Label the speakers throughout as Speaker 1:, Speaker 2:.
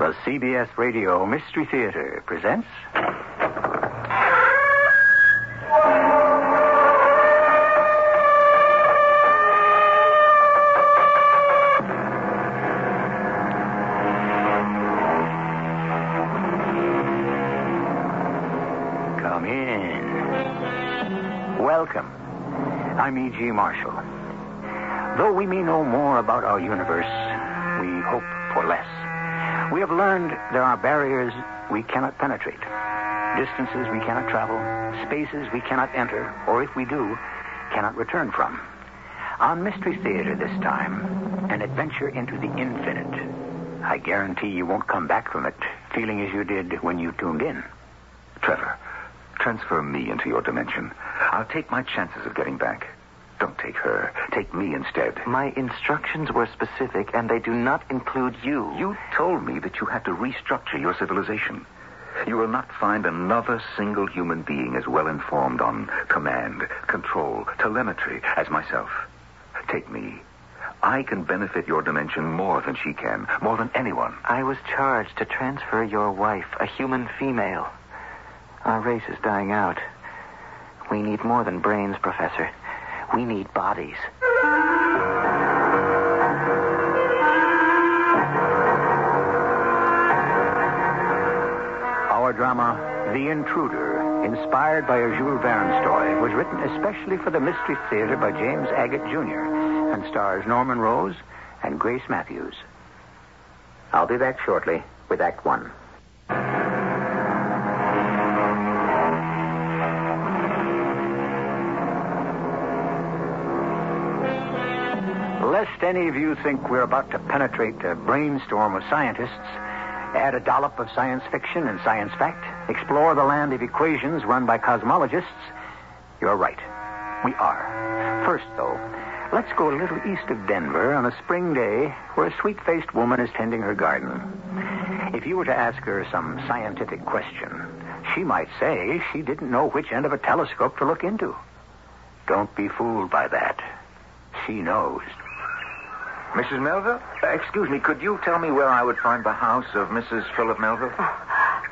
Speaker 1: The CBS Radio Mystery Theater presents. Come in. Welcome. I'm E.G. Marshall. Though we may know more about our universe, we hope for less. We have learned there are barriers we cannot penetrate, distances we cannot travel, spaces we cannot enter, or if we do, cannot return from. On Mystery Theater this time, an adventure into the infinite. I guarantee you won't come back from it feeling as you did when you tuned in.
Speaker 2: Trevor, transfer me into your dimension. I'll take my chances of getting back. Don't take her. Take me instead.
Speaker 3: My instructions were specific, and they do not include you.
Speaker 2: You told me that you had to restructure your civilization. You will not find another single human being as well informed on command, control, telemetry as myself. Take me. I can benefit your dimension more than she can, more than anyone.
Speaker 3: I was charged to transfer your wife, a human female. Our race is dying out. We need more than brains, Professor. We need bodies.
Speaker 1: Our drama, The Intruder, inspired by a Jules Verne story, was written especially for the Mystery Theater by James Agate Jr. and stars Norman Rose and Grace Matthews. I'll be back shortly with Act One. Any of you think we're about to penetrate a brainstorm of scientists, add a dollop of science fiction and science fact, explore the land of equations run by cosmologists, you're right. We are. First, though, let's go a little east of Denver on a spring day where a sweet faced woman is tending her garden. If you were to ask her some scientific question, she might say she didn't know which end of a telescope to look into. Don't be fooled by that. She knows.
Speaker 2: Mrs. Melville? Uh, excuse me, could you tell me where I would find the house of Mrs. Philip Melville?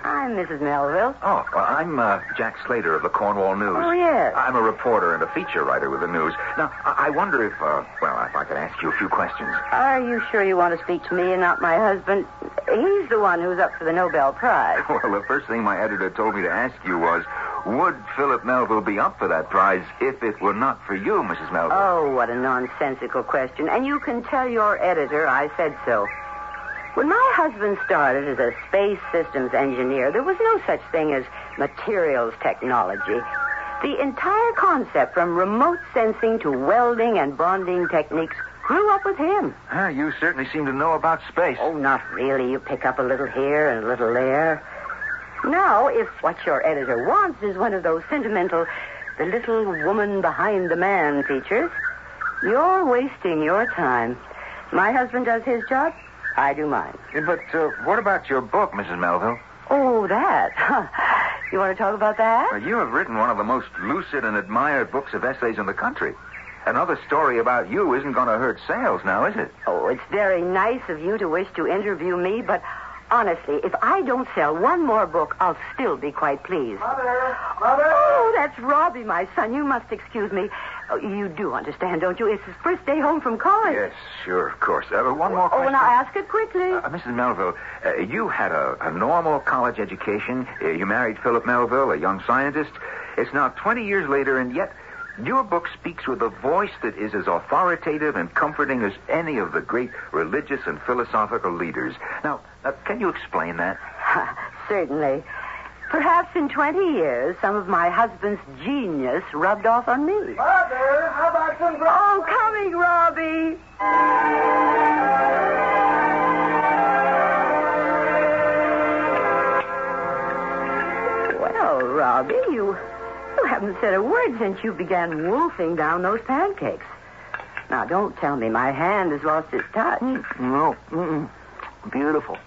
Speaker 4: I'm Mrs. Melville.
Speaker 2: Oh, well, I'm uh, Jack Slater of the Cornwall News.
Speaker 4: Oh, yes.
Speaker 2: I'm a reporter and a feature writer with the news. Now, I, I wonder if, uh, well, if I could ask you a few questions.
Speaker 4: Are you sure you want to speak to me and not my husband? He's the one who's up for the Nobel Prize.
Speaker 2: Well, the first thing my editor told me to ask you was, would Philip Melville be up for that prize if it were not for you, Mrs. Melville?
Speaker 4: Oh, what a nonsensical question. And you can tell your editor I said so. When my husband started as a space systems engineer, there was no such thing as materials technology. The entire concept from remote sensing to welding and bonding techniques grew up with him.
Speaker 2: Ah, you certainly seem to know about space.
Speaker 4: Oh, not really. You pick up a little here and a little there. Now, if what your editor wants is one of those sentimental, the little woman behind the man features, you're wasting your time. My husband does his job, I do mine.
Speaker 2: But uh, what about your book, Mrs. Melville?
Speaker 4: Oh, that. you want to talk about that?
Speaker 2: Well, you have written one of the most lucid and admired books of essays in the country. Another story about you isn't going to hurt sales now, is it?
Speaker 4: Oh, it's very nice of you to wish to interview me, but honestly, if I don't sell one more book, I'll still be quite pleased.
Speaker 5: Mother! Mother!
Speaker 4: Oh, that's Robbie, my son. You must excuse me. Oh, you do understand, don't you? It's his first day home from college.
Speaker 2: Yes, sure, of course. Uh, one more
Speaker 4: Oh,
Speaker 2: question.
Speaker 4: now ask it quickly.
Speaker 2: Uh, Mrs. Melville, uh, you had a, a normal college education. Uh, you married Philip Melville, a young scientist. It's now 20 years later, and yet your book speaks with a voice that is as authoritative and comforting as any of the great religious and philosophical leaders. Now, uh, can you explain that?
Speaker 4: Certainly. Perhaps in 20 years, some of my husband's genius rubbed off on me.
Speaker 5: Mother, how about some grub?
Speaker 4: Oh, coming, Robbie. Haven't said a word since you began wolfing down those pancakes. Now, don't tell me my hand has lost its touch.
Speaker 3: No. Mm-mm. Beautiful.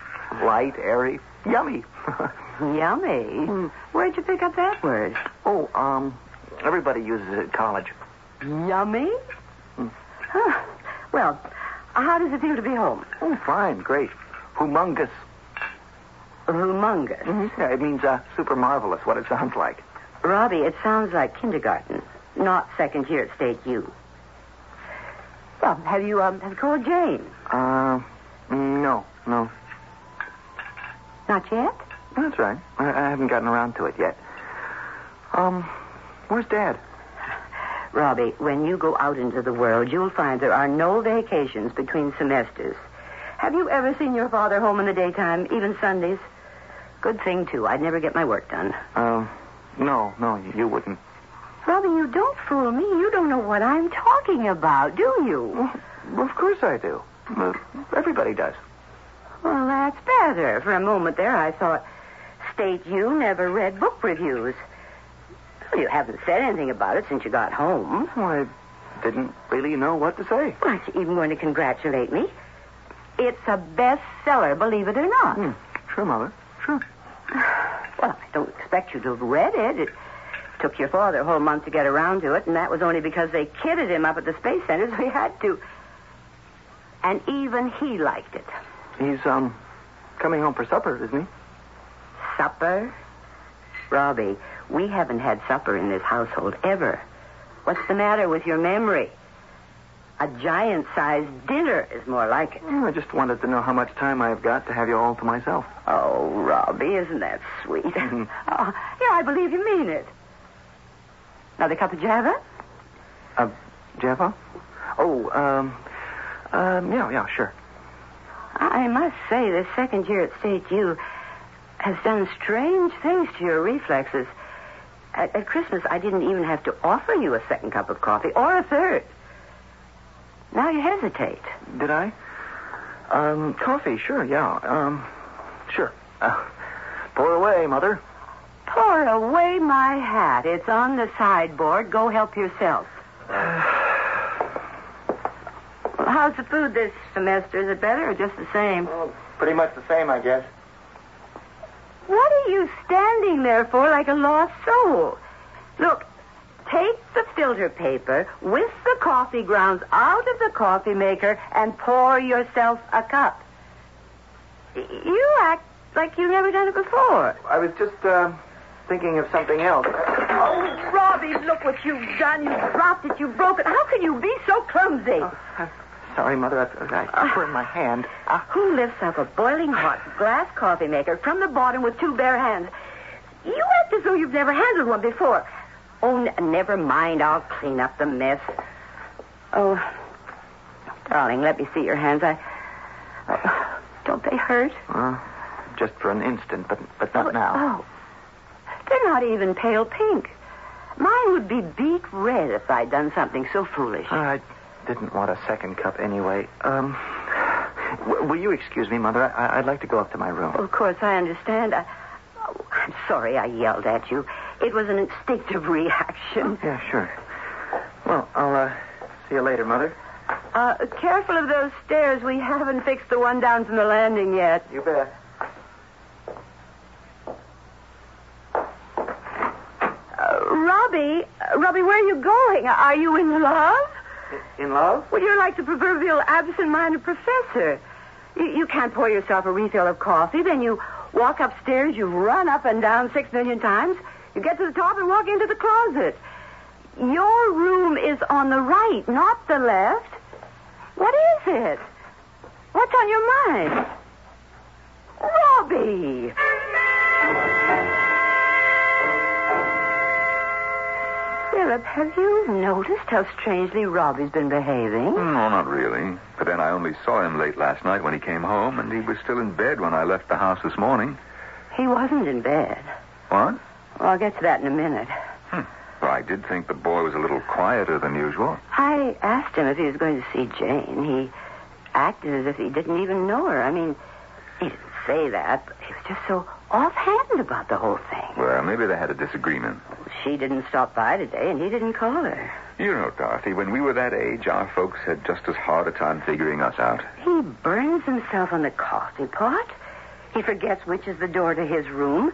Speaker 3: Light, airy, yummy.
Speaker 4: Yummy. Where'd you pick up that word?
Speaker 3: oh, um, everybody uses it at college.
Speaker 4: Yummy? Huh. Well, how does it feel to be home?
Speaker 3: Oh, fine, great. Humongous.
Speaker 4: Humongous.
Speaker 3: Mhm. Yeah, it means uh, super marvelous, what it sounds like.
Speaker 4: Robbie, it sounds like kindergarten, not second year at State U. Well, have you um, have you called Jane?
Speaker 3: Uh, no, no.
Speaker 4: Not yet.
Speaker 3: That's right. I, I haven't gotten around to it yet. Um, where's Dad?
Speaker 4: Robbie, when you go out into the world, you'll find there are no vacations between semesters. Have you ever seen your father home in the daytime, even Sundays? Good thing, too. I'd never get my work done.
Speaker 3: Um, no, no, you, you wouldn't.
Speaker 4: Robbie, you don't fool me. You don't know what I'm talking about, do you?
Speaker 3: Well, of course I do. Everybody does.
Speaker 4: Well, that's better. For a moment there, I thought, State U never read book reviews. Well, you haven't said anything about it since you got home.
Speaker 3: Well, I didn't really know what to say.
Speaker 4: Aren't you even going to congratulate me? It's a bestseller, believe it or not.
Speaker 3: Hmm. Sure, Mother. Sure.
Speaker 4: Well, I don't expect you to have read it. It took your father a whole month to get around to it, and that was only because they kidded him up at the Space Center, so he had to. And even he liked it.
Speaker 3: He's, um, coming home for supper, isn't he?
Speaker 4: Supper? Robbie, we haven't had supper in this household ever. What's the matter with your memory? A giant sized dinner is more like it.
Speaker 3: Well, I just wanted to know how much time I've got to have you all to myself.
Speaker 4: Oh, Robbie, isn't that sweet?
Speaker 3: Mhm.
Speaker 4: oh, yeah, I believe you mean it. Another cup of java?
Speaker 3: Uh, Java? Oh, um, um, yeah, yeah, sure.
Speaker 4: I must say, this second year at State U has done strange things to your reflexes. At, at Christmas, I didn't even have to offer you a second cup of coffee or a third. Now you hesitate.
Speaker 3: Did I? Um, coffee, sure, yeah. Um, sure. Uh, pour away, Mother.
Speaker 4: Pour away my hat. It's on the sideboard. Go help yourself. Well, how's the food this semester? Is it better or just the same?
Speaker 3: Well, pretty much the same, I guess.
Speaker 4: What are you standing there for like a lost soul? Look, take the filter paper, whisk the coffee grounds out of the coffee maker, and pour yourself a cup. You act like you've never done it before.
Speaker 3: I was just, uh, thinking of something else.
Speaker 4: Oh, Robbie, look what you've done. You dropped it. You broke it. How can you be so clumsy?
Speaker 3: I'm sorry, Mother. I, I burned my hand.
Speaker 4: Uh, who lifts up a boiling hot glass coffee maker from the bottom with two bare hands? You act as though you've never handled one before. Oh, n- never mind. I'll clean up the mess. Oh, darling, let me see your hands. I. Oh, don't they hurt?
Speaker 3: Uh, just for an instant, but but not
Speaker 4: oh,
Speaker 3: now.
Speaker 4: Oh, they're not even pale pink. Mine would be beet red if I'd done something so foolish.
Speaker 3: I didn't want a second cup anyway. Um, w- will you excuse me, Mother? I- I'd like to go up to my room.
Speaker 4: Of course, I understand. I, oh, I'm sorry I yelled at you. It was an instinctive reaction.
Speaker 3: Yeah, sure. Well, I'll uh, see you later, Mother.
Speaker 4: Uh, careful of those stairs. We haven't fixed the one down from the landing yet.
Speaker 3: You bet.
Speaker 4: Uh, Robbie, Robbie, where are you going? Are you in love?
Speaker 3: In love?
Speaker 4: Well, you're like the proverbial absent-minded professor. You, you can't pour yourself a refill of coffee, then you walk upstairs, you run up and down six million times, you get to the top and walk into the closet. Your room is on the right, not the left. What is it? What's on your mind? Robbie! Philip, have you noticed how strangely Robbie's been behaving?
Speaker 2: No, not really. But then I only saw him late last night when he came home, and he was still in bed when I left the house this morning.
Speaker 4: He wasn't in bed.
Speaker 2: What?
Speaker 4: Well, I'll get to that in a minute. Hmm.
Speaker 2: Well, I did think the boy was a little quieter than usual.
Speaker 4: I asked him if he was going to see Jane. He acted as if he didn't even know her. I mean, he didn't say that, but he was just so offhand about the whole thing.
Speaker 2: Well, maybe they had a disagreement.
Speaker 4: She didn't stop by today, and he didn't call her.
Speaker 2: You know, Dorothy, when we were that age, our folks had just as hard a time figuring us out.
Speaker 4: He burns himself on the coffee pot. He forgets which is the door to his room,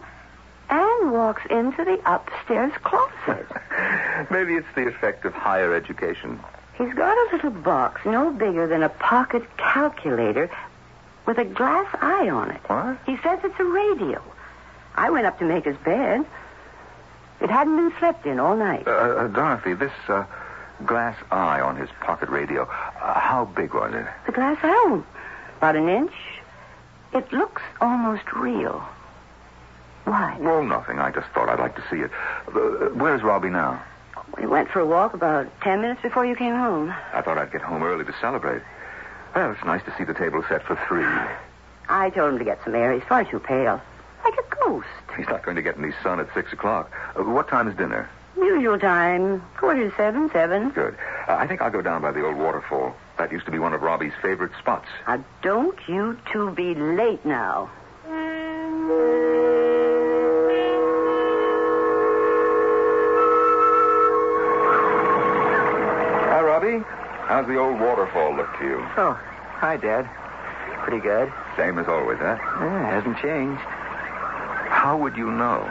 Speaker 4: and walks into the upstairs closet.
Speaker 2: maybe it's the effect of higher education.
Speaker 4: He's got a little box no bigger than a pocket calculator with a glass eye on it.
Speaker 2: What?
Speaker 4: He says it's a radio. I went up to make his bed. It hadn't been slept in all night.
Speaker 2: Uh, uh, Dorothy, this uh, glass eye on his pocket radio, uh, how big was it?
Speaker 4: The glass eye, about an inch. It looks almost real. Why?
Speaker 2: Well, nothing. I just thought I'd like to see it. Uh, where's Robbie now?
Speaker 4: We went for a walk about ten minutes before you came home.
Speaker 2: I thought I'd get home early to celebrate. Well, it's nice to see the table set for three.
Speaker 4: I told him to get some air. He's far too pale. Like a ghost.
Speaker 2: He's not going to get any sun at six o'clock. Uh, what time is dinner?
Speaker 4: Usual time. Quarter to seven, seven.
Speaker 2: Good. Uh, I think I'll go down by the old waterfall. That used to be one of Robbie's favorite spots.
Speaker 4: Now, don't you two be late now.
Speaker 2: How's the old waterfall look to you?
Speaker 3: Oh, hi, Dad. Pretty good.
Speaker 2: Same as always, huh?
Speaker 3: Yeah, hasn't changed.
Speaker 2: How would you know?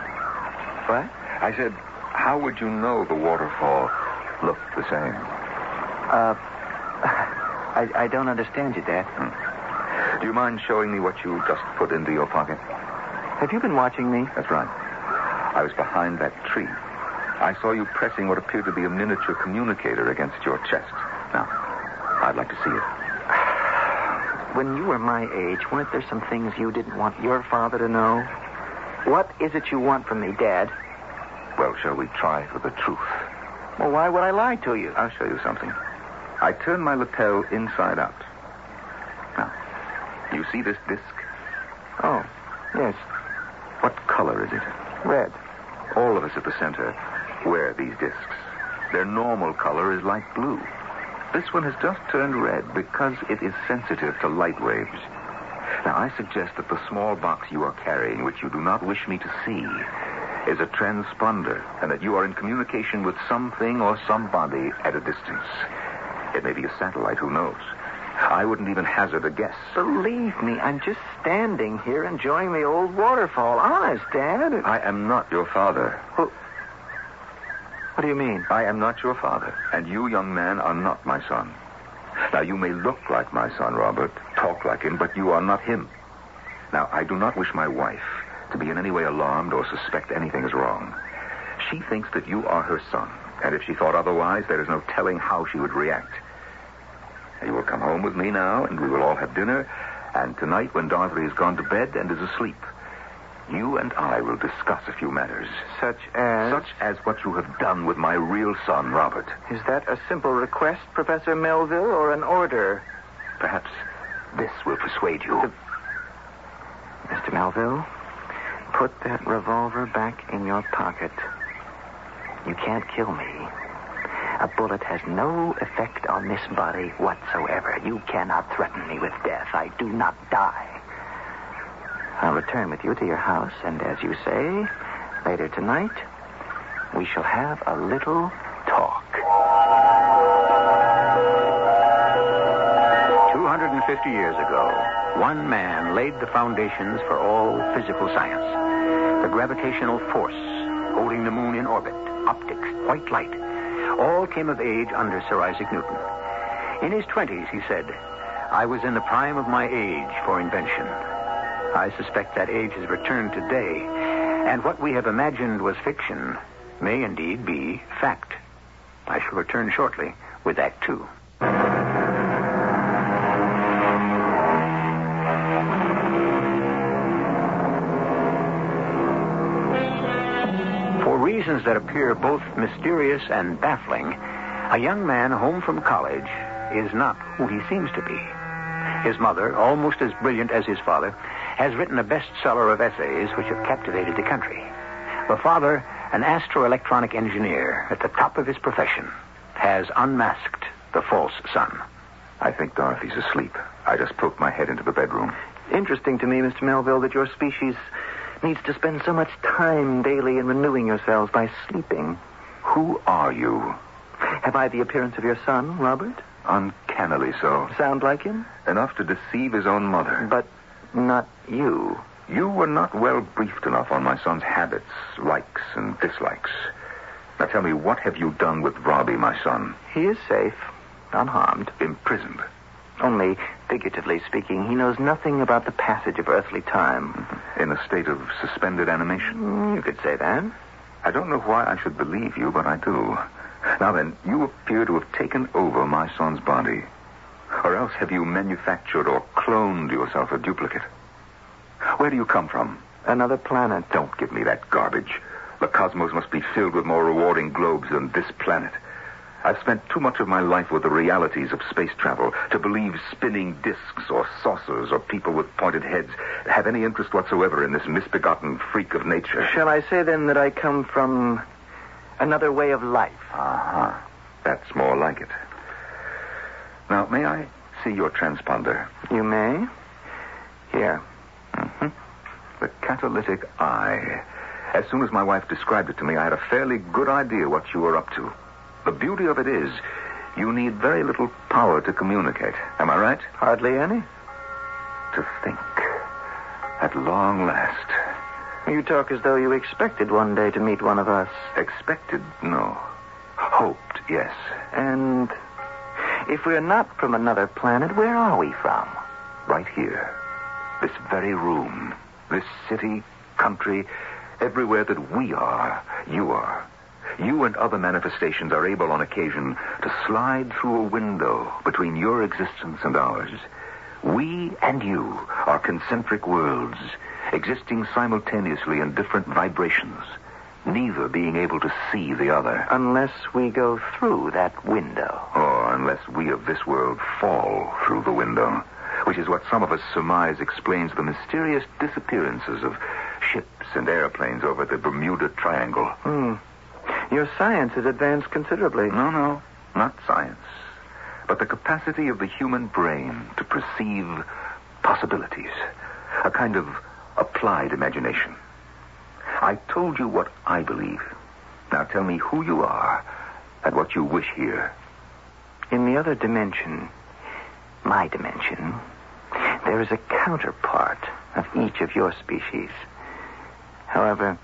Speaker 3: What?
Speaker 2: I said, how would you know the waterfall looked the same?
Speaker 3: Uh, I, I don't understand you, Dad.
Speaker 2: Do you mind showing me what you just put into your pocket?
Speaker 3: Have you been watching me?
Speaker 2: That's right. I was behind that tree. I saw you pressing what appeared to be a miniature communicator against your chest. Now, I'd like to see it.
Speaker 3: When you were my age, weren't there some things you didn't want your father to know? What is it you want from me, Dad?
Speaker 2: Well, shall we try for the truth?
Speaker 3: Well, why would I lie to you?
Speaker 2: I'll show you something. I turn my lapel inside out. Now, you see this disc?
Speaker 3: Oh, yes.
Speaker 2: What color is it?
Speaker 3: Red.
Speaker 2: All of us at the center wear these discs. Their normal color is light blue. This one has just turned red because it is sensitive to light waves. Now, I suggest that the small box you are carrying, which you do not wish me to see, is a transponder, and that you are in communication with something or somebody at a distance. It may be a satellite, who knows? I wouldn't even hazard a guess.
Speaker 3: Believe me, I'm just standing here enjoying the old waterfall. Honest, Dad.
Speaker 2: I am not your father.
Speaker 3: What do you mean?
Speaker 2: I am not your father, and you, young man, are not my son. Now, you may look like my son, Robert, talk like him, but you are not him. Now, I do not wish my wife to be in any way alarmed or suspect anything is wrong. She thinks that you are her son, and if she thought otherwise, there is no telling how she would react. You will come home with me now, and we will all have dinner, and tonight, when Dorothy has gone to bed and is asleep, you and I will discuss a few matters.
Speaker 3: Such as.
Speaker 2: Such as what you have done with my real son, Robert.
Speaker 3: Is that a simple request, Professor Melville, or an order?
Speaker 2: Perhaps this will persuade you.
Speaker 3: Mr. Melville, put that revolver back in your pocket. You can't kill me. A bullet has no effect on this body whatsoever. You cannot threaten me with death. I do not die. I'll return with you to your house, and as you say, later tonight, we shall have a little talk.
Speaker 1: 250 years ago, one man laid the foundations for all physical science. The gravitational force, holding the moon in orbit, optics, white light, all came of age under Sir Isaac Newton. In his 20s, he said, I was in the prime of my age for invention. I suspect that age has returned today, and what we have imagined was fiction may indeed be fact. I shall return shortly with Act Two. For reasons that appear both mysterious and baffling, a young man home from college is not who he seems to be. His mother, almost as brilliant as his father, has written a bestseller of essays which have captivated the country. The father, an astroelectronic engineer at the top of his profession, has unmasked the false son.
Speaker 2: I think Dorothy's asleep. I just poked my head into the bedroom.
Speaker 3: Interesting to me, Mr. Melville, that your species needs to spend so much time daily in renewing yourselves by sleeping.
Speaker 2: Who are you?
Speaker 3: Have I the appearance of your son, Robert?
Speaker 2: Uncannily so.
Speaker 3: Sound like him?
Speaker 2: Enough to deceive his own mother.
Speaker 3: But not you.
Speaker 2: You were not well briefed enough on my son's habits, likes, and dislikes. Now tell me, what have you done with Robbie, my son?
Speaker 3: He is safe, unharmed.
Speaker 2: Imprisoned.
Speaker 3: Only figuratively speaking, he knows nothing about the passage of earthly time.
Speaker 2: In a state of suspended animation.
Speaker 3: Mm, You could say that.
Speaker 2: I don't know why I should believe you, but I do. Now then, you appear to have taken over my son's body. Or else have you manufactured or cloned yourself a duplicate? Where do you come from?
Speaker 3: Another planet.
Speaker 2: Don't give me that garbage. The cosmos must be filled with more rewarding globes than this planet. I've spent too much of my life with the realities of space travel to believe spinning discs or saucers or people with pointed heads have any interest whatsoever in this misbegotten freak of nature.
Speaker 3: Shall I say then that I come from another way of life?
Speaker 2: Uh-huh. That's more like it. Now, may I see your transponder?
Speaker 3: You may. Here.
Speaker 2: Mm-hmm. The catalytic eye. As soon as my wife described it to me, I had a fairly good idea what you were up to. The beauty of it is, you need very little power to communicate. Am I right?
Speaker 3: Hardly any.
Speaker 2: To think. At long last.
Speaker 3: You talk as though you expected one day to meet one of us.
Speaker 2: Expected? No. Hoped, yes.
Speaker 3: And if we're not from another planet, where are we from?
Speaker 2: Right here. This very room. This city, country, everywhere that we are, you are. You and other manifestations are able on occasion to slide through a window between your existence and ours. We and you are concentric worlds, existing simultaneously in different vibrations, neither being able to see the other.
Speaker 3: Unless we go through that window.
Speaker 2: Or unless we of this world fall through the window, which is what some of us surmise explains the mysterious disappearances of ships and airplanes over the Bermuda Triangle.
Speaker 3: Hmm. Your science has advanced considerably.
Speaker 2: No, no, not science, but the capacity of the human brain to perceive possibilities, a kind of applied imagination. I told you what I believe. Now tell me who you are and what you wish here.
Speaker 3: In the other dimension, my dimension, there is a counterpart of each of your species. However,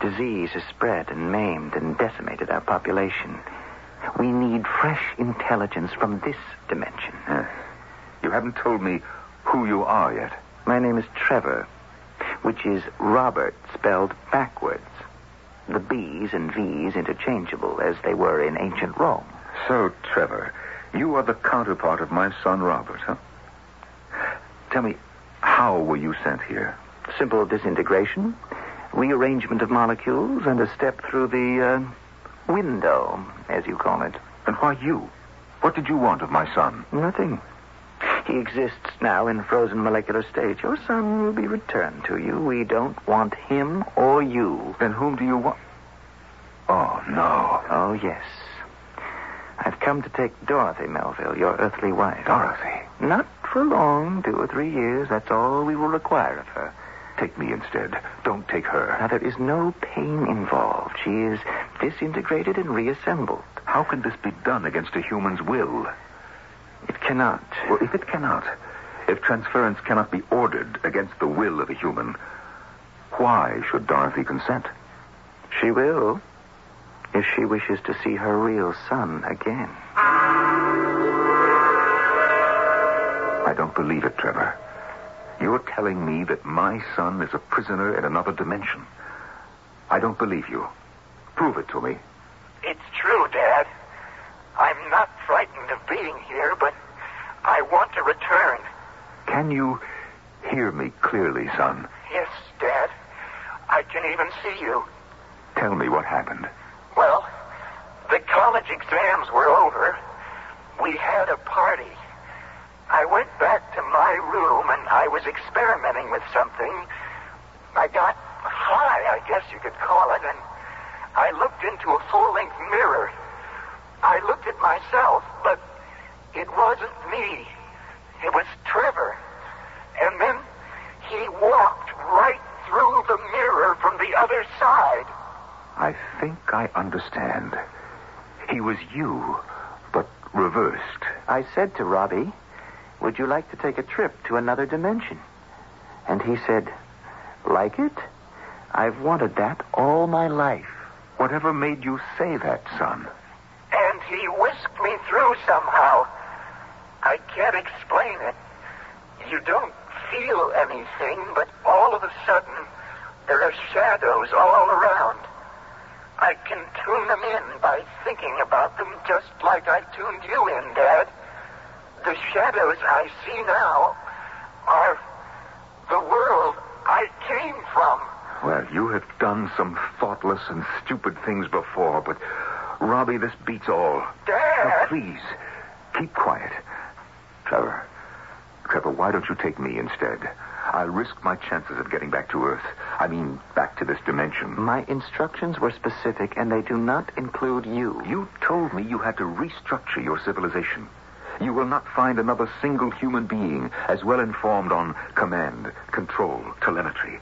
Speaker 3: disease has spread and maimed and decimated our population. We need fresh intelligence from this dimension.
Speaker 2: Yes. You haven't told me who you are yet.
Speaker 3: My name is Trevor, which is Robert spelled backwards. The B's and V's interchangeable as they were in ancient Rome.
Speaker 2: So, Trevor, you are the counterpart of my son Robert, huh? Tell me, how were you sent here?
Speaker 3: Simple disintegration, rearrangement of molecules, and a step through the uh, window, as you call it.
Speaker 2: And why you? What did you want of my son?
Speaker 3: Nothing. He exists now in frozen molecular state. Your son will be returned to you. We don't want him or you.
Speaker 2: Then whom do you want? Oh, no.
Speaker 3: Oh, yes. I've come to take Dorothy Melville, your earthly wife.
Speaker 2: Dorothy.
Speaker 3: Not for long, two or three years. That's all we will require of her.
Speaker 2: Take me instead. Don't take her.
Speaker 3: Now, there is no pain involved. She is disintegrated and reassembled.
Speaker 2: How can this be done against a human's will?
Speaker 3: It cannot.
Speaker 2: Well, if it cannot, if transference cannot be ordered against the will of a human, why should Dorothy consent?
Speaker 3: She will, if she wishes to see her real son again.
Speaker 2: I don't believe it, Trevor. You're telling me that my son is a prisoner in another dimension. I don't believe you. Prove it to me.
Speaker 6: It's true, Dad. I'm not frightened of being here, but I want to return.
Speaker 2: Can you hear me clearly, son?
Speaker 6: Yes, Dad. I can even see you.
Speaker 2: Tell me what happened.
Speaker 6: Well, the college exams were over. We had a party. I went back to my room and I was experimenting with something. I got high, I guess you could call it, and I looked into a full length mirror. I looked at myself, but it wasn't me. It was Trevor. And then he walked right through the mirror from the other side.
Speaker 2: I think I understand. He was you, but reversed.
Speaker 3: I said to Robbie, Would you like to take a trip to another dimension? And he said, Like it? I've wanted that all my life.
Speaker 2: Whatever made you say that, son?
Speaker 6: And he whisked me through somehow. I can't explain it. you don't feel anything, but all of a sudden, there are shadows all around. I can tune them in by thinking about them just like I tuned you in, Dad. The shadows I see now are the world I came from.
Speaker 2: Well, you have done some thoughtless and stupid things before, but Robbie, this beats all.
Speaker 6: Dad!
Speaker 2: Now, please, keep quiet. Trevor, Trevor, why don't you take me instead? I'll risk my chances of getting back to Earth. I mean, back to this dimension.
Speaker 3: My instructions were specific, and they do not include you.
Speaker 2: You told me you had to restructure your civilization. You will not find another single human being as well informed on command, control, telemetry.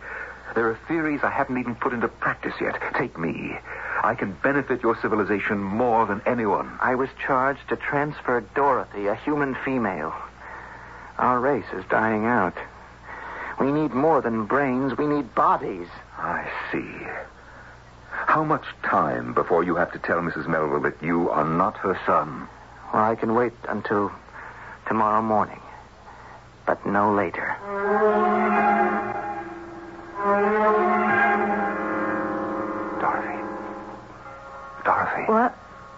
Speaker 2: There are theories I haven't even put into practice yet. Take me. I can benefit your civilization more than anyone.
Speaker 3: I was charged to transfer Dorothy, a human female. Our race is dying out. We need more than brains. We need bodies.
Speaker 2: I see. How much time before you have to tell Mrs. Melville that you are not her son?
Speaker 3: Well, I can wait until tomorrow morning, but no later.
Speaker 4: What?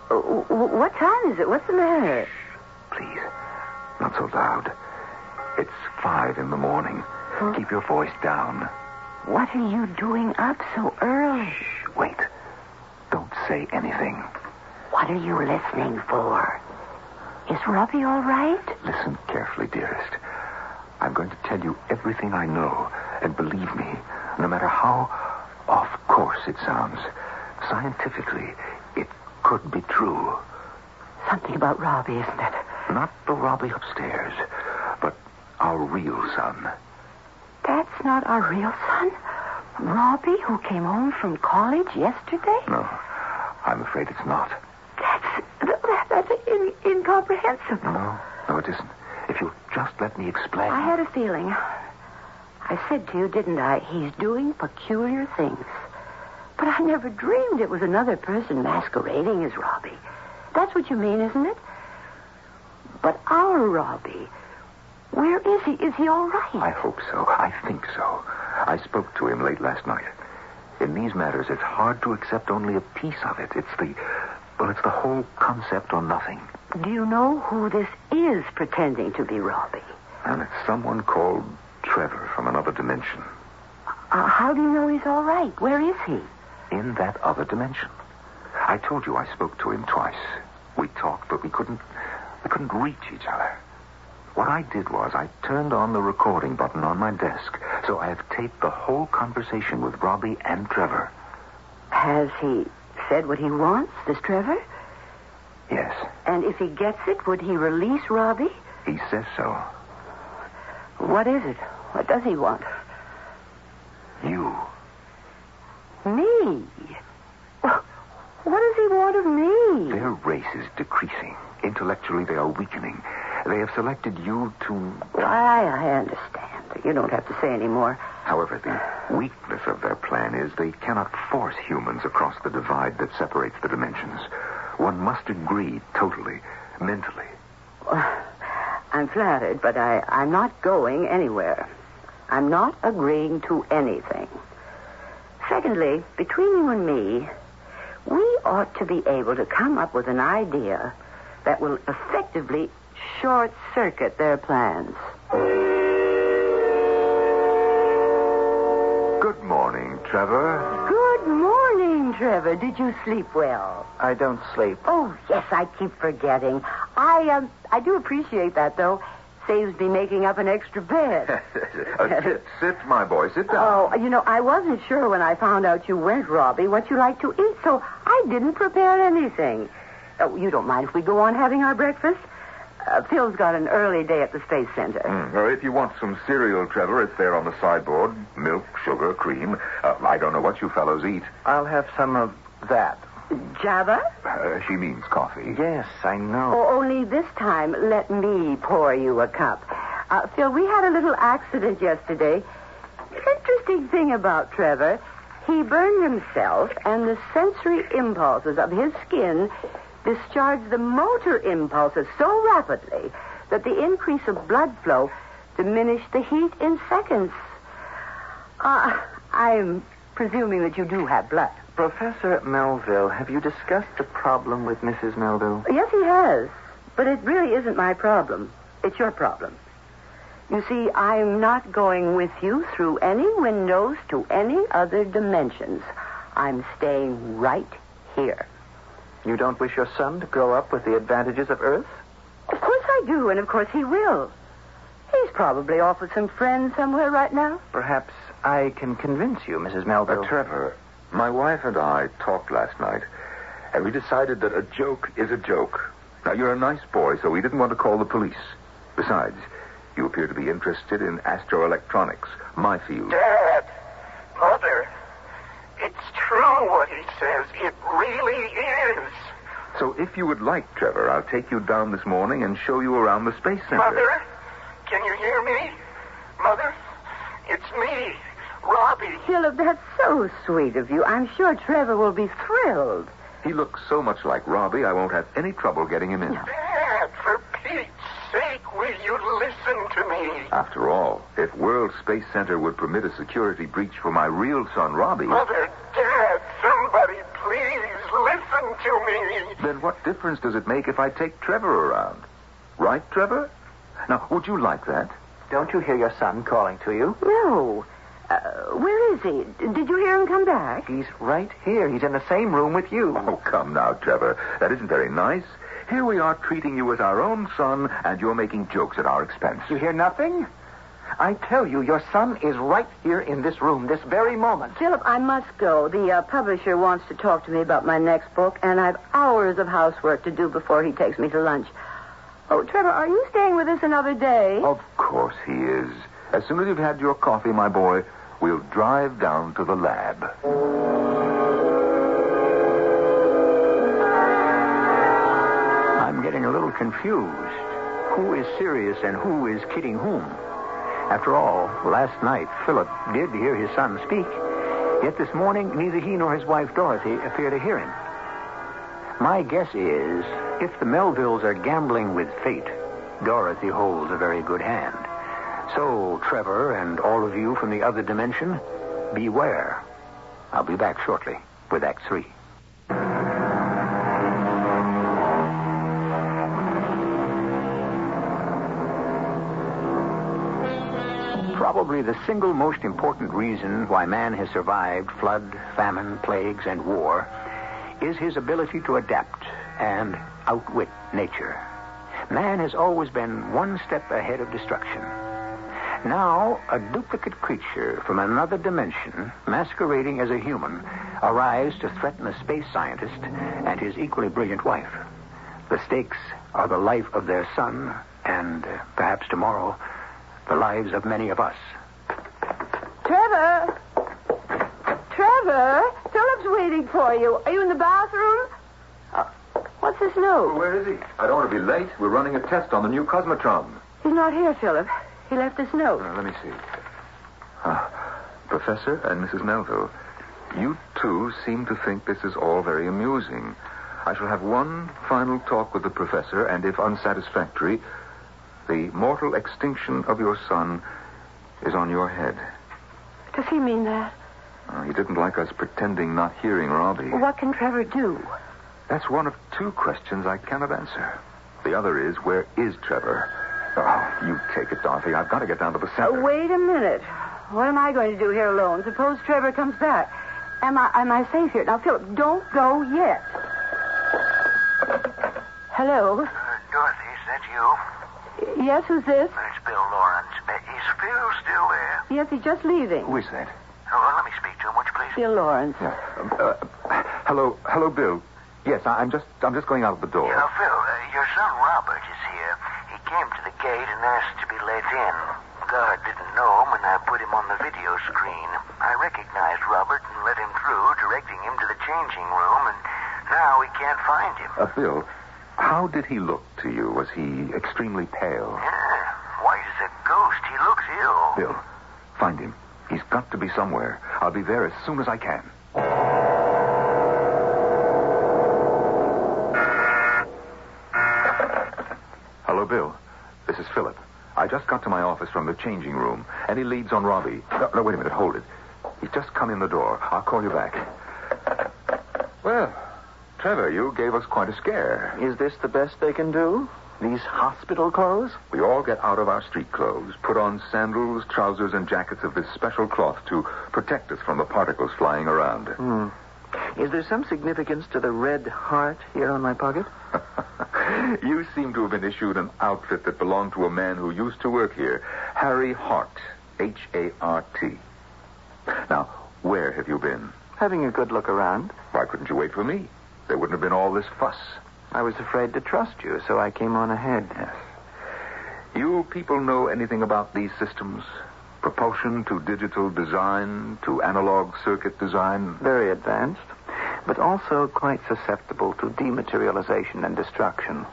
Speaker 4: What time is it? What's the matter?
Speaker 2: Please, not so loud. It's five in the morning. Keep your voice down.
Speaker 4: What are you doing up so early?
Speaker 2: Shh, wait. Don't say anything.
Speaker 4: What are you listening for? Is Robbie all right?
Speaker 2: Listen carefully, dearest. I'm going to tell you everything I know, and believe me, no matter how off course it sounds, scientifically, could be true.
Speaker 4: Something about Robbie, isn't it?
Speaker 2: Not the Robbie upstairs, but our real son.
Speaker 4: That's not our real son? Robbie, who came home from college yesterday?
Speaker 2: No, I'm afraid it's not.
Speaker 4: That's that, that's in, incomprehensible.
Speaker 2: No, no, it isn't. If you'll just let me explain.
Speaker 4: I had a feeling. I said to you, didn't I? He's doing peculiar things. But I never dreamed it was another person masquerading as Robbie. That's what you mean, isn't it? But our Robbie, where is he? Is he all right?
Speaker 2: I hope so. I think so. I spoke to him late last night. In these matters, it's hard to accept only a piece of it. It's the, well, it's the whole concept or nothing.
Speaker 4: Do you know who this is pretending to be Robbie?
Speaker 2: And it's someone called Trevor from another dimension.
Speaker 4: Uh, how do you know he's all right? Where is he?
Speaker 2: In that other dimension. I told you I spoke to him twice. We talked, but we couldn't, we couldn't reach each other. What I did was I turned on the recording button on my desk, so I have taped the whole conversation with Robbie and Trevor.
Speaker 4: Has he said what he wants, this Trevor?
Speaker 2: Yes,
Speaker 4: And if he gets it, would he release Robbie?
Speaker 2: he says so.
Speaker 4: What is it? What does he want?
Speaker 2: You.
Speaker 4: Me? What does he want of me?
Speaker 2: Their race is decreasing. Intellectually, they are weakening. They have selected you to.
Speaker 4: I, I understand. You don't have to say any more.
Speaker 2: However, the weakness of their plan is they cannot force humans across the divide that separates the dimensions. One must agree totally, mentally.
Speaker 4: Well, I'm flattered, but I, I'm not going anywhere. I'm not agreeing to anything. Secondly, between you and me, we ought to be able to come up with an idea that will effectively short circuit their plans.
Speaker 2: Good morning, Trevor.
Speaker 4: Good morning, Trevor. Did you sleep well?
Speaker 3: I don't sleep.
Speaker 4: Oh, yes, I keep forgetting. I um, I do appreciate that, though. Saves me making up an extra bed.
Speaker 2: Uh, sit, sit, my boy. Sit down.
Speaker 4: Oh, you know, I wasn't sure when I found out you went, Robbie, what you like to eat, so I didn't prepare anything. Oh, you don't mind if we go on having our breakfast? Uh, Phil's got an early day at the Space Center.
Speaker 2: Mm, well, if you want some cereal, Trevor, it's there on the sideboard. Milk, sugar, cream. Uh, I don't know what you fellows eat.
Speaker 3: I'll have some of that.
Speaker 4: Java?
Speaker 2: Uh, she means coffee.
Speaker 3: Yes, I know.
Speaker 4: Oh, only this time, let me pour you a cup. Uh, Phil, we had a little accident yesterday. Interesting thing about Trevor, he burned himself, and the sensory impulses of his skin discharged the motor impulses so rapidly that the increase of blood flow diminished the heat in seconds. Uh, I'm presuming that you do have blood.
Speaker 3: Professor Melville, have you discussed the problem with Mrs. Melville?
Speaker 4: Yes, he has. But it really isn't my problem. It's your problem. You see, I'm not going with you through any windows to any other dimensions. I'm staying right here.
Speaker 3: You don't wish your son to grow up with the advantages of Earth?
Speaker 4: Of course I do, and of course he will. He's probably off with some friends somewhere right now.
Speaker 3: Perhaps I can convince you, Mrs. Melville.
Speaker 2: Uh, Trevor, my wife and I talked last night, and we decided that a joke is a joke. Now, you're a nice boy, so we didn't want to call the police. Besides, you appear to be interested in astroelectronics, my field.
Speaker 6: Dad, Mother, it's true what he says. It really is.
Speaker 2: So if you would like, Trevor, I'll take you down this morning and show you around the Space Center.
Speaker 6: Mother, can you hear me? Mother, it's me, Robbie.
Speaker 4: Philip, that's so sweet of you. I'm sure Trevor will be thrilled.
Speaker 2: He looks so much like Robbie, I won't have any trouble getting him in.
Speaker 6: Dad, for Pete's sake, will you listen to me?
Speaker 2: After all, if World Space Center would permit a security breach for my real son, Robbie,
Speaker 6: Mother, Dad, somebody please listen to me.
Speaker 2: then what difference does it make if I take Trevor around? Right, Trevor? Now, would you like that?
Speaker 3: Don't you hear your son calling to you?
Speaker 4: No. Uh, where is he? Did you hear him come back?
Speaker 3: He's right here. He's in the same room with you.
Speaker 2: Oh, come now, Trevor. That isn't very nice. Here we are treating you as our own son, and you're making jokes at our expense.
Speaker 3: You hear nothing? I tell you, your son is right here in this room, this very moment.
Speaker 4: Philip, I must go. The uh, publisher wants to talk to me about my next book, and I've hours of housework to do before he takes me to lunch. Oh, Trevor, are you staying with us another day?
Speaker 2: Of course he is. As soon as you've had your coffee, my boy, we'll drive down to the lab.
Speaker 1: I'm getting a little confused. Who is serious and who is kidding whom? After all, last night Philip did hear his son speak. Yet this morning, neither he nor his wife Dorothy appear to hear him. My guess is, if the Melvilles are gambling with fate, Dorothy holds a very good hand. So, Trevor and all of you from the other dimension, beware. I'll be back shortly with Act Three. Probably the single most important reason why man has survived flood, famine, plagues, and war is his ability to adapt and outwit nature. Man has always been one step ahead of destruction. Now, a duplicate creature from another dimension, masquerading as a human, arrives to threaten a space scientist and his equally brilliant wife. The stakes are the life of their son and, uh, perhaps tomorrow, the lives of many of us.
Speaker 4: Trevor! Trevor! Philip's waiting for you. Are you in the bathroom? Uh, what's this note?
Speaker 2: Where is he? I don't want to be late. We're running a test on the new Cosmotron.
Speaker 4: He's not here, Philip. He left this note.
Speaker 2: Uh, let me see. Ah, Professor and Mrs. Melville, you two seem to think this is all very amusing. I shall have one final talk with the professor, and if unsatisfactory, the mortal extinction of your son is on your head.
Speaker 4: Does he mean that?
Speaker 2: Uh, he didn't like us pretending not hearing Robbie.
Speaker 4: What can Trevor do?
Speaker 2: That's one of two questions I cannot answer. The other is, where is Trevor? Oh, you take it, Dorothy. I've got to get down to the
Speaker 4: Uh,
Speaker 2: center.
Speaker 4: wait a minute. What am I going to do here alone? Suppose Trevor comes back. Am I am I safe here? Now, Philip, don't go yet. Hello.
Speaker 7: Uh, Dorothy, is that you?
Speaker 4: Yes, who's this?
Speaker 7: It's Bill Lawrence. Uh, is Phil still there?
Speaker 4: Yes, he's just leaving.
Speaker 2: Who is that?
Speaker 7: Oh, well, let me speak to him, would you please?
Speaker 4: Bill Lawrence.
Speaker 2: Yeah. Um, uh, hello, hello, Bill. Yes, I- I'm just, I'm just going out of the door.
Speaker 7: You know, Phil, uh, your son Robert is here. He came to the gate and asked to be let in. Guard didn't know him, and I put him on the video screen. I recognized Robert and let him through, directing him to the changing room, and now we can't find him.
Speaker 2: Uh, Bill, how did he look to you? Was he extremely pale?
Speaker 7: Yeah, white as a ghost. He looks ill.
Speaker 2: Bill, find him. He's got to be somewhere. I'll be there as soon as I can. Hello, Bill. This is Philip. I just got to my office from the changing room. Any leads on Robbie? No, no, wait a minute. Hold it. He's just come in the door. I'll call you back. Well, Trevor, you gave us quite a scare.
Speaker 3: Is this the best they can do? These hospital clothes?
Speaker 2: We all get out of our street clothes, put on sandals, trousers, and jackets of this special cloth to protect us from the particles flying around.
Speaker 3: Hmm. Is there some significance to the red heart here on my pocket?
Speaker 2: you seem to have been issued an outfit that belonged to a man who used to work here, Harry Hart, H A R T. Now, where have you been?
Speaker 3: Having a good look around.
Speaker 2: Why couldn't you wait for me? There wouldn't have been all this fuss.
Speaker 3: I was afraid to trust you, so I came on ahead.
Speaker 2: Yes. You people know anything about these systems? Propulsion to digital design, to analog circuit design?
Speaker 3: Very advanced, but also quite susceptible to dematerialization and destruction.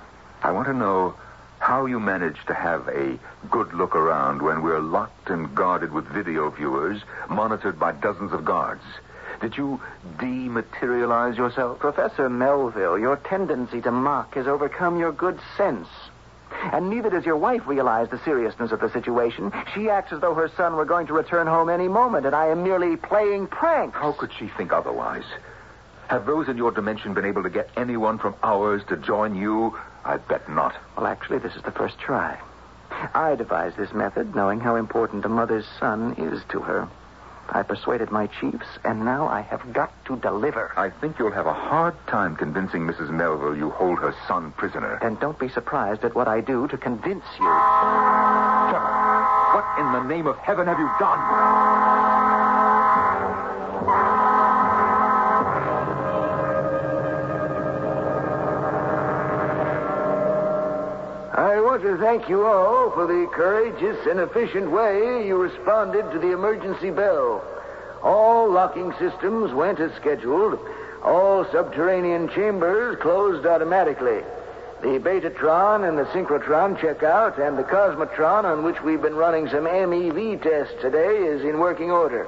Speaker 2: I want to know how you manage to have a good look around when we're locked and guarded with video viewers, monitored by dozens of guards. Did you dematerialize yourself?
Speaker 3: Professor Melville, your tendency to mock has overcome your good sense. And neither does your wife realize the seriousness of the situation. She acts as though her son were going to return home any moment, and I am merely playing pranks.
Speaker 2: How could she think otherwise? Have those in your dimension been able to get anyone from ours to join you? I bet not.
Speaker 3: Well, actually, this is the first try. I devised this method, knowing how important a mother's son is to her. I persuaded my chiefs, and now I have got to deliver.
Speaker 2: I think you'll have a hard time convincing Mrs. Melville you hold her son prisoner.
Speaker 3: And don't be surprised at what I do to convince you.
Speaker 2: Trevor, what in the name of heaven have you done?
Speaker 8: To thank you all for the courageous and efficient way you responded to the emergency bell. All locking systems went as scheduled. All subterranean chambers closed automatically. The Betatron and the Synchrotron check out, and the Cosmotron, on which we've been running some MEV tests today, is in working order.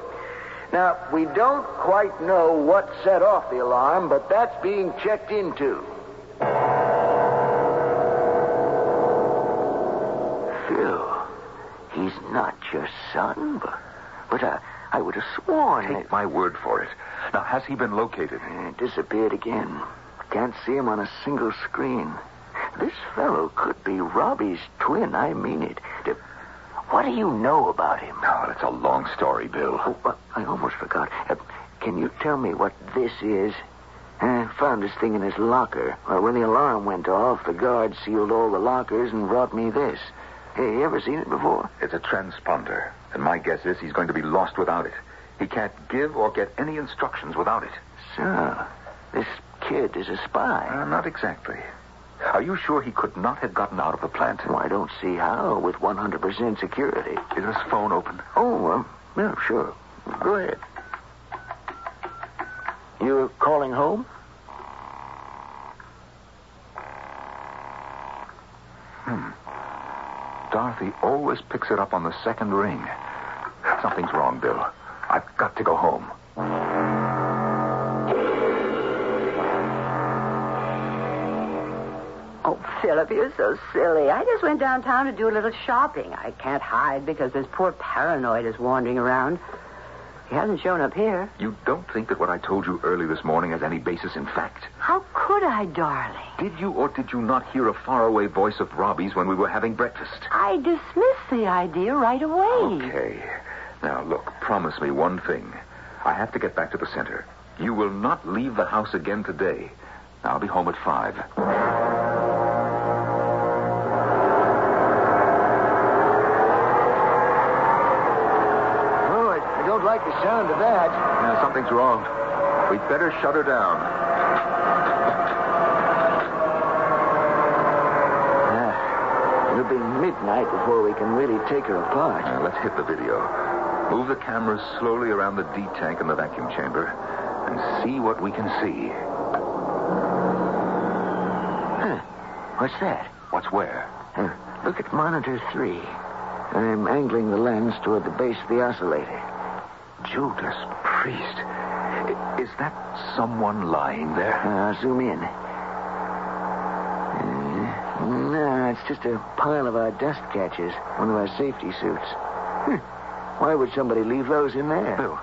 Speaker 8: Now, we don't quite know what set off the alarm, but that's being checked into.
Speaker 7: He's not your son, but, but uh, I would have sworn
Speaker 2: Take my word for it. Now, has he been located?
Speaker 7: it disappeared again. Can't see him on a single screen. This fellow could be Robbie's twin. I mean it. What do you know about him?
Speaker 2: Oh, that's a long story, Bill.
Speaker 7: Oh, I almost forgot. Uh, can you tell me what this is? I found this thing in his locker. Well, when the alarm went off, the guard sealed all the lockers and brought me this. Hey, you ever seen it before?
Speaker 2: It's a transponder, and my guess is he's going to be lost without it. He can't give or get any instructions without it.
Speaker 7: So, this kid is a spy.
Speaker 2: Uh, not exactly. Are you sure he could not have gotten out of the plant?
Speaker 7: Well, I don't see how with 100% security.
Speaker 2: Is his phone open?
Speaker 7: Oh, um, yeah, sure. Go ahead. You're calling home?
Speaker 2: Dorothy always picks it up on the second ring. Something's wrong, Bill. I've got to go home.
Speaker 4: Oh, Philip, you're so silly. I just went downtown to do a little shopping. I can't hide because this poor paranoid is wandering around. He hasn't shown up here.
Speaker 2: You don't think that what I told you early this morning has any basis in fact?
Speaker 4: How could I, darling?
Speaker 2: Did you or did you not hear a faraway voice of Robbie's when we were having breakfast?
Speaker 4: I dismissed the idea right away.
Speaker 2: Okay. Now, look, promise me one thing. I have to get back to the center. You will not leave the house again today. I'll be home at five.
Speaker 8: Oh, I, I don't like the sound of that.
Speaker 2: Now, something's wrong. We'd better shut her down.
Speaker 7: Ah, it'll be midnight before we can really take her apart.
Speaker 2: Now, let's hit the video. Move the cameras slowly around the D tank in the vacuum chamber and see what we can see.
Speaker 7: Huh. What's that?
Speaker 2: What's where?
Speaker 7: Uh, look at monitor three. I'm angling the lens toward the base of the oscillator.
Speaker 2: Judas Priest. Is that someone lying there?
Speaker 7: Uh, zoom in. Uh, no,
Speaker 9: No, it's just a pile of our dust catchers, one of our safety suits. Hmm. Why would somebody leave those in there?
Speaker 2: Bill,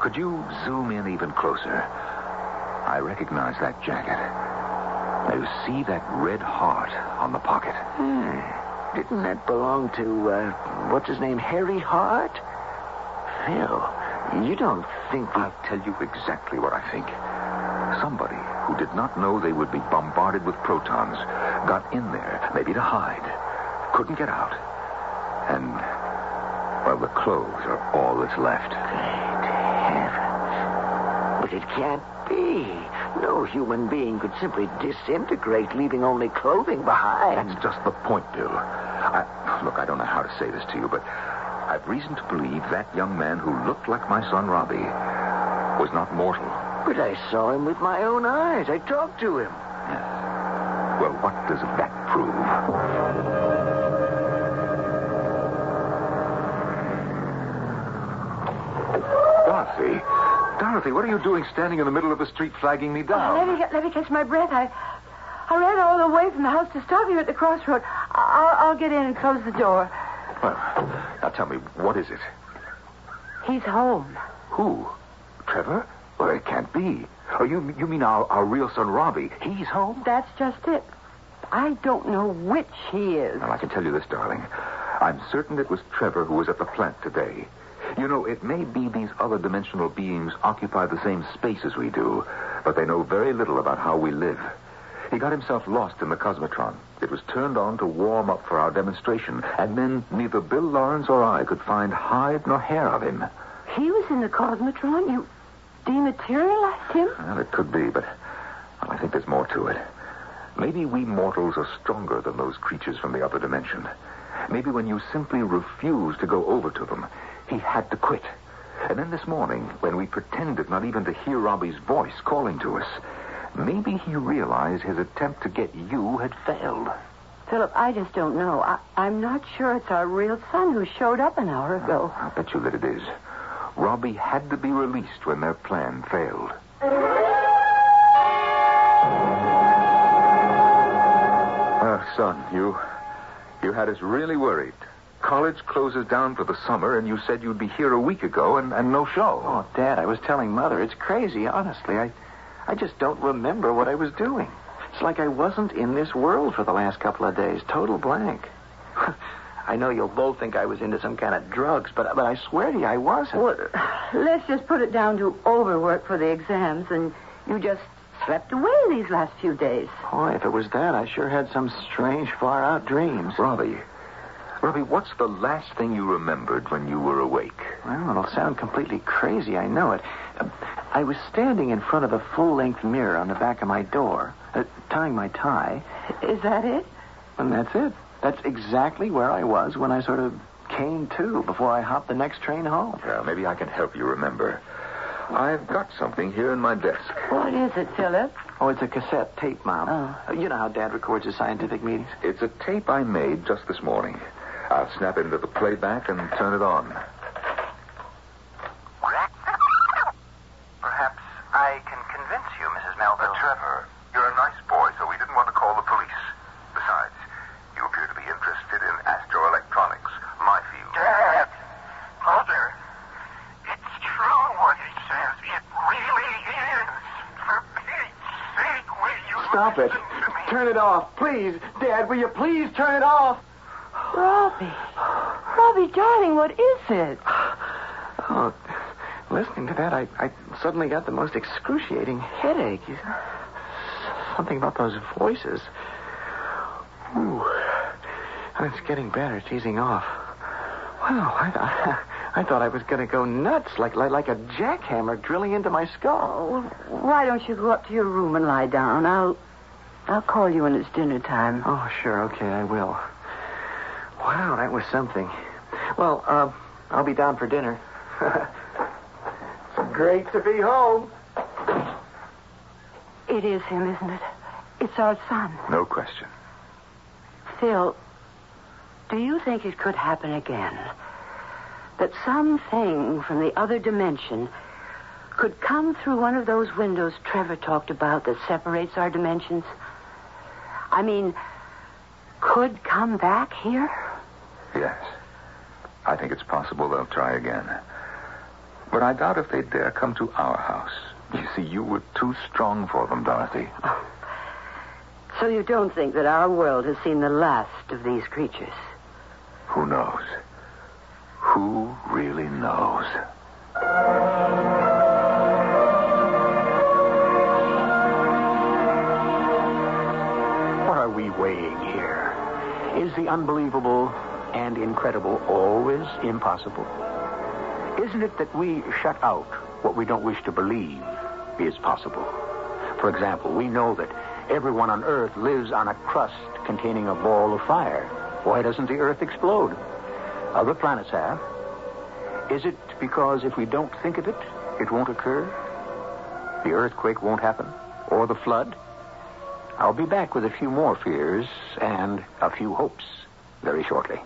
Speaker 2: could you zoom in even closer? I recognize that jacket. Now, you see that red heart on the pocket?
Speaker 9: Hmm. Didn't that belong to, uh, what's his name, Harry Hart? Phil, you don't think.
Speaker 2: I'll tell you exactly what I think. Somebody who did not know they would be bombarded with protons got in there, maybe to hide, couldn't get out. And, well, the clothes are all that's left.
Speaker 9: But it can't be. No human being could simply disintegrate, leaving only clothing behind.
Speaker 2: That's just the point, Bill. I, look, I don't know how to say this to you, but I've reason to believe that young man who looked like my son Robbie was not mortal.
Speaker 9: But I saw him with my own eyes. I talked to him.
Speaker 2: Yes. Well, what does that prove? Dorothy. Dorothy, what are you doing standing in the middle of the street flagging me
Speaker 4: Oh,
Speaker 2: down?
Speaker 4: let, me, let me catch my breath. I, I ran all the way from the house to stop you at the crossroad. I'll, I'll get in and close the door.
Speaker 2: Well, now tell me, what is it?
Speaker 4: He's home.
Speaker 2: Who? Trevor? Well, it can't be. Oh, you, you mean our, our real son, Robbie? He's home?
Speaker 4: That's just it. I don't know which he is.
Speaker 2: Well, I can tell you this, darling. I'm certain it was Trevor who was at the plant today. You know, it may be these other dimensional beings occupy the same space as we do, but they know very little about how we live. He got himself lost in the Cosmotron. It was turned on to warm up for our demonstration, and then neither Bill Lawrence or I could find hide nor hair of him.
Speaker 4: He was in the Cosmotron. You dematerialized him?
Speaker 2: Well, it could be, but well, I think there's more to it. Maybe we mortals are stronger than those creatures from the other dimension. Maybe when you simply refused to go over to them, he had to quit. And then this morning, when we pretended not even to hear Robbie's voice calling to us, maybe he realized his attempt to get you had failed.
Speaker 4: Philip, I just don't know. I, I'm not sure it's our real son who showed up an hour ago.
Speaker 2: I'll bet you that it is. Robbie had to be released when their plan failed. Uh, son, you you had us really worried. College closes down for the summer, and you said you'd be here a week ago and, and no show.
Speaker 3: Oh, Dad, I was telling Mother. It's crazy, honestly. I, I just don't remember what I was doing. It's like I wasn't in this world for the last couple of days. Total blank. I know you'll both think I was into some kind of drugs, but but I swear to you, I wasn't.
Speaker 4: Well, let's just put it down to overwork for the exams, and you just slept away these last few days.
Speaker 3: Boy, if it was that, I sure had some strange, far-out dreams.
Speaker 2: Robbie, Robbie, what's the last thing you remembered when you were awake?
Speaker 3: Well, it'll sound completely crazy, I know it. Uh, I was standing in front of a full-length mirror on the back of my door, uh, tying my tie,
Speaker 4: Is that it?
Speaker 3: and that's it. That's exactly where I was when I sort of came to before I hopped the next train home.
Speaker 2: Well, maybe I can help you remember. I've got something here in my desk.
Speaker 4: What is it, Philip?
Speaker 3: Oh, it's a cassette tape, Mom.
Speaker 4: Oh.
Speaker 3: Uh, You know how Dad records his scientific meetings?
Speaker 2: It's a tape I made just this morning. I'll snap it into the playback and turn it on.
Speaker 10: Perhaps I can convince you, Mrs. Melville.
Speaker 2: Trevor, you're a nice boy, so we didn't want to call the police. Besides, you appear to be interested in astroelectronics, my field.
Speaker 6: Dad, Mother, it's true what he says. It really is. For Pete's sake, will you
Speaker 3: Stop it.
Speaker 6: listen to me?
Speaker 3: Turn it off. Please. Dad, will you please turn it off?
Speaker 4: Robbie. Robbie, darling, what is it?
Speaker 3: Oh, listening to that, I, I suddenly got the most excruciating headache. Something about those voices. Ooh. And it's getting better. It's easing off. Wow, I, I, I thought I was going to go nuts, like, like like a jackhammer drilling into my skull.
Speaker 4: Oh, why don't you go up to your room and lie down? I'll, I'll call you when it's dinner time.
Speaker 3: Oh, sure. Okay, I will. Wow, that was something. Well, uh, I'll be down for dinner. it's great to be home.
Speaker 4: It is him, isn't it? It's our son.
Speaker 2: No question.
Speaker 4: Phil, do you think it could happen again? That something from the other dimension could come through one of those windows Trevor talked about that separates our dimensions? I mean,
Speaker 11: could come back here?
Speaker 2: Yes. I think it's possible they'll try again. But I doubt if they'd dare come to our house. You see, you were too strong for them, Dorothy. Oh.
Speaker 11: So you don't think that our world has seen the last of these creatures?
Speaker 2: Who knows? Who really knows?
Speaker 1: Is the unbelievable and incredible always impossible? Isn't it that we shut out what we don't wish to believe is possible? For example, we know that everyone on Earth lives on a crust containing a ball of fire. Why doesn't the Earth explode? Other planets have. Is it because if we don't think of it, it won't occur? The earthquake won't happen? Or the flood? I'll be back with a few more fears and a few hopes very shortly.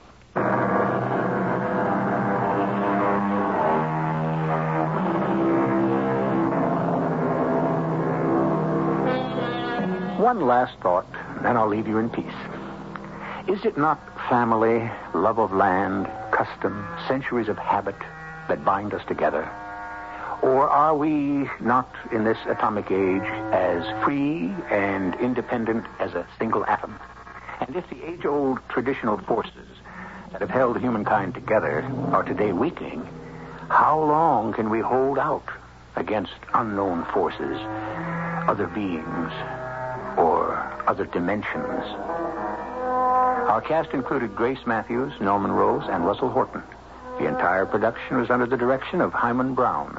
Speaker 1: One last thought, and then I'll leave you in peace. Is it not family, love of land, custom, centuries of habit that bind us together? Or are we not in this atomic age as free and independent as a single atom? And if the age old traditional forces that have held humankind together are today weakening, how long can we hold out against unknown forces, other beings, or other dimensions? Our cast included Grace Matthews, Norman Rose, and Russell Horton. The entire production was under the direction of Himan Brown.